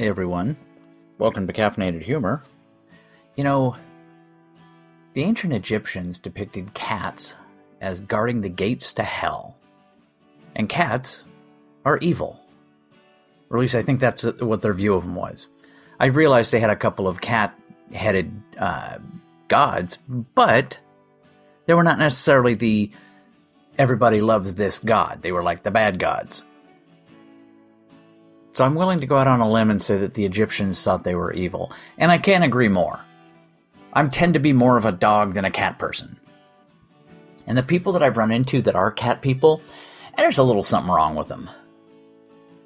Hey everyone, welcome to Caffeinated Humor. You know, the ancient Egyptians depicted cats as guarding the gates to hell. And cats are evil. Or at least I think that's what their view of them was. I realized they had a couple of cat headed uh, gods, but they were not necessarily the everybody loves this god. They were like the bad gods. So I'm willing to go out on a limb and say that the Egyptians thought they were evil. And I can't agree more. I tend to be more of a dog than a cat person. And the people that I've run into that are cat people, there's a little something wrong with them.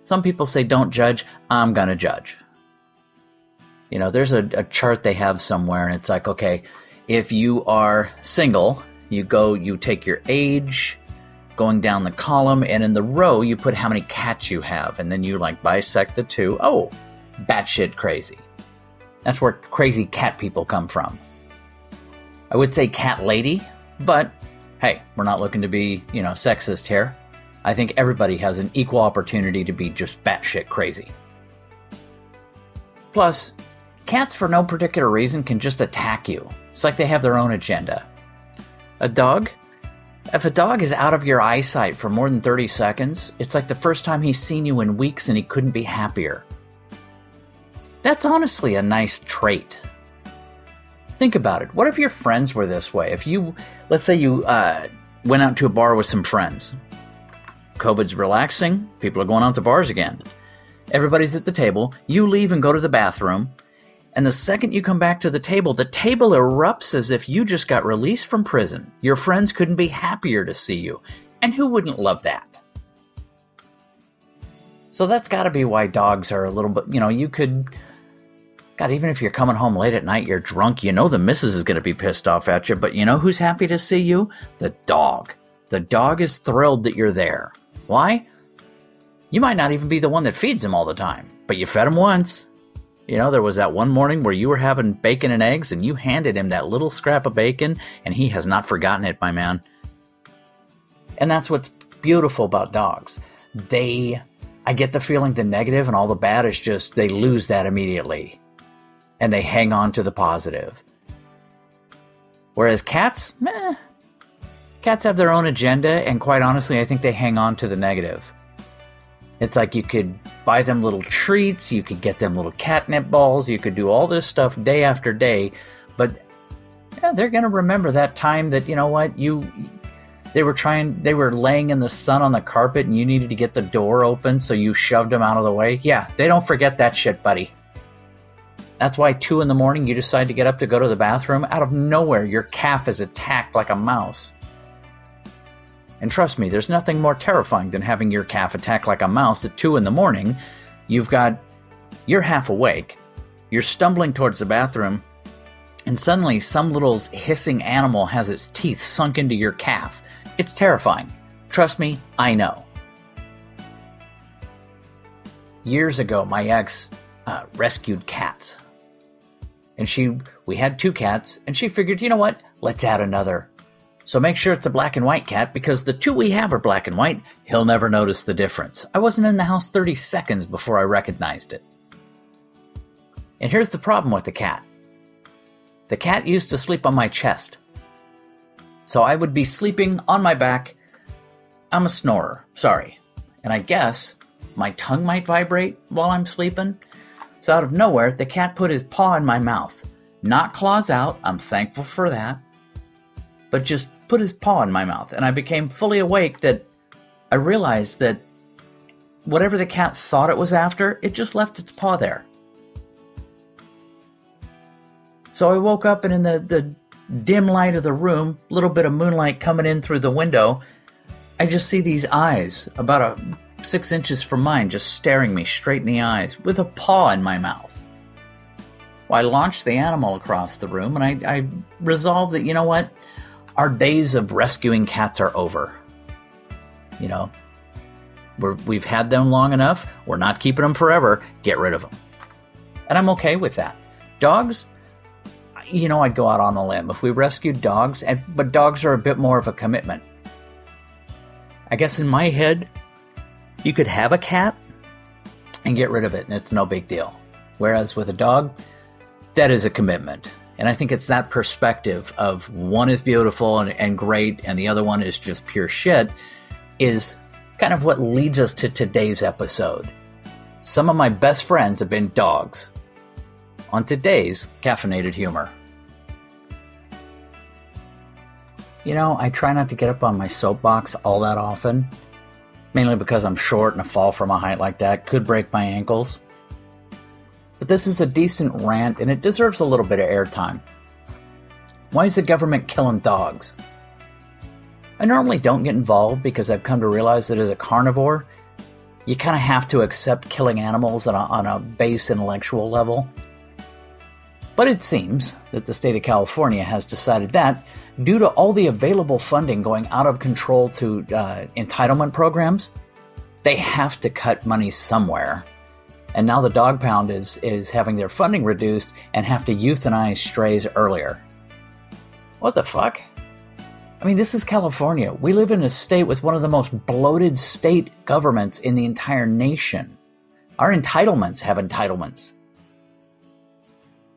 Some people say don't judge, I'm gonna judge. You know, there's a, a chart they have somewhere, and it's like, okay, if you are single, you go, you take your age, going down the column, and in the row, you put how many cats you have, and then you like bisect the two. Oh, batshit crazy. That's where crazy cat people come from. I would say cat lady, but hey, we're not looking to be, you know, sexist here. I think everybody has an equal opportunity to be just batshit crazy. Plus, cats for no particular reason can just attack you. It's like they have their own agenda. A dog? If a dog is out of your eyesight for more than 30 seconds, it's like the first time he's seen you in weeks and he couldn't be happier. That's honestly a nice trait. Think about it. What if your friends were this way? If you, let's say you uh, went out to a bar with some friends. COVID's relaxing, people are going out to bars again. Everybody's at the table, you leave and go to the bathroom, and the second you come back to the table, the table erupts as if you just got released from prison. Your friends couldn't be happier to see you. And who wouldn't love that? So that's got to be why dogs are a little bit, you know, you could God, even if you're coming home late at night, you're drunk, you know the missus is going to be pissed off at you, but you know who's happy to see you? The dog. The dog is thrilled that you're there. Why? You might not even be the one that feeds him all the time, but you fed him once. You know, there was that one morning where you were having bacon and eggs and you handed him that little scrap of bacon and he has not forgotten it, my man. And that's what's beautiful about dogs. They, I get the feeling the negative and all the bad is just they lose that immediately and they hang on to the positive. Whereas cats, meh. Cats have their own agenda, and quite honestly, I think they hang on to the negative. It's like you could buy them little treats, you could get them little catnip balls, you could do all this stuff day after day, but yeah, they're going to remember that time that, you know what, you they were trying they were laying in the sun on the carpet and you needed to get the door open so you shoved them out of the way. Yeah, they don't forget that shit, buddy. That's why two in the morning you decide to get up to go to the bathroom. Out of nowhere, your calf is attacked like a mouse. And trust me, there's nothing more terrifying than having your calf attack like a mouse at two in the morning. You've got, you're half awake, you're stumbling towards the bathroom, and suddenly some little hissing animal has its teeth sunk into your calf. It's terrifying. Trust me, I know. Years ago, my ex uh, rescued cats and she we had two cats and she figured you know what let's add another so make sure it's a black and white cat because the two we have are black and white. He'll never notice the difference. I wasn't in the house 30 seconds before i recognized it. And here's the problem with the cat. The cat used to sleep on my chest. So i would be sleeping on my back. I'm a snorer sorry. And i guess my tongue might vibrate while i'm sleeping. So out of nowhere, the cat put his paw in my mouth. Not claws out, I'm thankful for that, but just put his paw in my mouth. And I became fully awake that I realized that whatever the cat thought it was after, it just left its paw there. So I woke up and in the, the dim light of the room, a little bit of moonlight coming in through the window, I just see these eyes about a six inches from mine, just staring me straight in the eyes, with a paw in my mouth. Well, I launched the animal across the room, and I, I resolved that, you know what? Our days of rescuing cats are over. You know, we have had them long enough. We're not keeping them forever. Get rid of them. And I'm okay with that. Dogs, you know, I'd go out on a limb if we rescued dogs, and, but dogs are a bit more of a commitment. I guess in my head, you could have a cat and get rid of it, and it's no big deal. Whereas with a dog, that is a commitment. And I think it's that perspective of one is beautiful and, and great and the other one is just pure shit is kind of what leads us to today's episode. Some of my best friends have been dogs. On today's Caffeinated Humor. You know, I try not to get up on my soapbox all that often, mainly because I'm short and a fall from a height like that could break my ankles. But this is a decent rant and it deserves a little bit of airtime. Why is the government killing dogs? I normally don't get involved because I've come to realize that as a carnivore, you kind of have to accept killing animals on a, on a base intellectual level. But it seems that the state of California has decided that, due to all the available funding going out of control to uh, entitlement programs, they have to cut money somewhere. And now the dog pound is, is having their funding reduced and have to euthanize strays earlier. What the fuck? I mean, this is California. We live in a state with one of the most bloated state governments in the entire nation. Our entitlements have entitlements.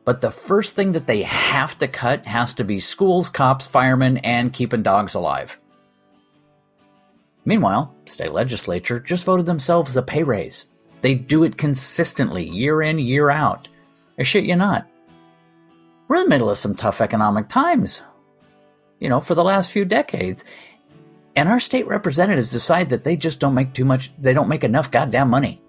But the first thing that they have to cut has to be schools, cops, firemen, and keeping dogs alive. Meanwhile, state legislature just voted themselves a pay raise. They do it consistently, year in, year out. I shit you not. We're in the middle of some tough economic times, you know, for the last few decades. And our state representatives decide that they just don't make too much, they don't make enough goddamn money.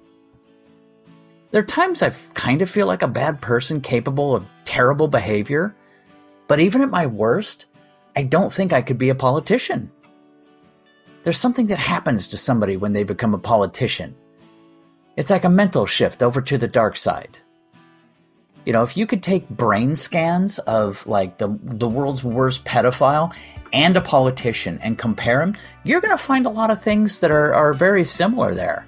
There are times I kind of feel like a bad person capable of terrible behavior, but even at my worst, I don't think I could be a politician. There's something that happens to somebody when they become a politician. It's like a mental shift over to the dark side. You know, if you could take brain scans of like the the world's worst pedophile and a politician and compare them, you're going to find a lot of things that are, are very similar there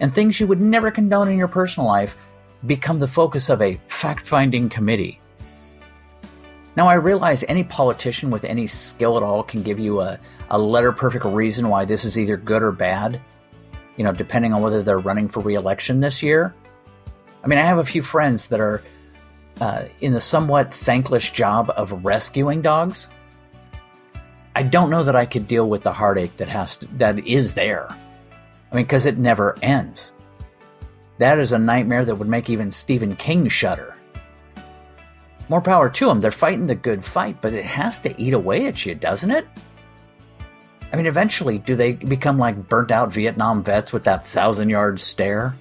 and things you would never condone in your personal life become the focus of a fact finding committee. Now, I realize any politician with any skill at all can give you a, a letter perfect reason why this is either good or bad, you know, depending on whether they're running for re election this year. I mean, I have a few friends that are uh, in the somewhat thankless job of rescuing dogs. I don't know that I could deal with the heartache that has to, that is there. I mean, because it never ends. That is a nightmare that would make even Stephen King shudder. More power to them. They're fighting the good fight, but it has to eat away at you, doesn't it? I mean, eventually, do they become like burnt out Vietnam vets with that thousand yard stare?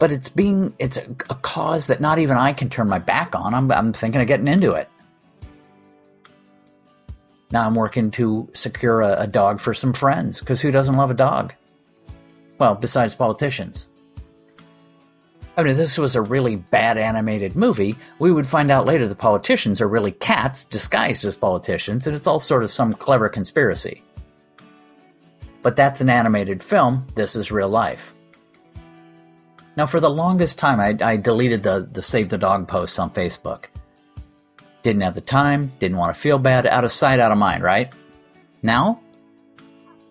But it's being, it's a, a, cause that not even I can turn my back on. I'm, I'm thinking of getting into it. Now I'm working to secure a, a dog for some friends, because who doesn't love a dog? Well, besides politicians. I mean, if this was a really bad animated movie, we would find out later the politicians are really cats disguised as politicians, and it's all sort of some clever conspiracy. But that's an animated film, this is real life. Now, for the longest time, I, I deleted the, the Save the Dog posts on Facebook. Didn't have the time, didn't want to feel bad, out of sight, out of mind, right? Now?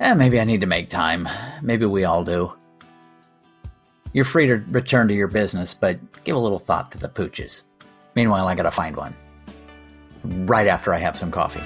Eh, maybe I need to make time. Maybe we all do. You're free to return to your business, but give a little thought to the pooches. Meanwhile, I gotta find one. Right after I have some coffee.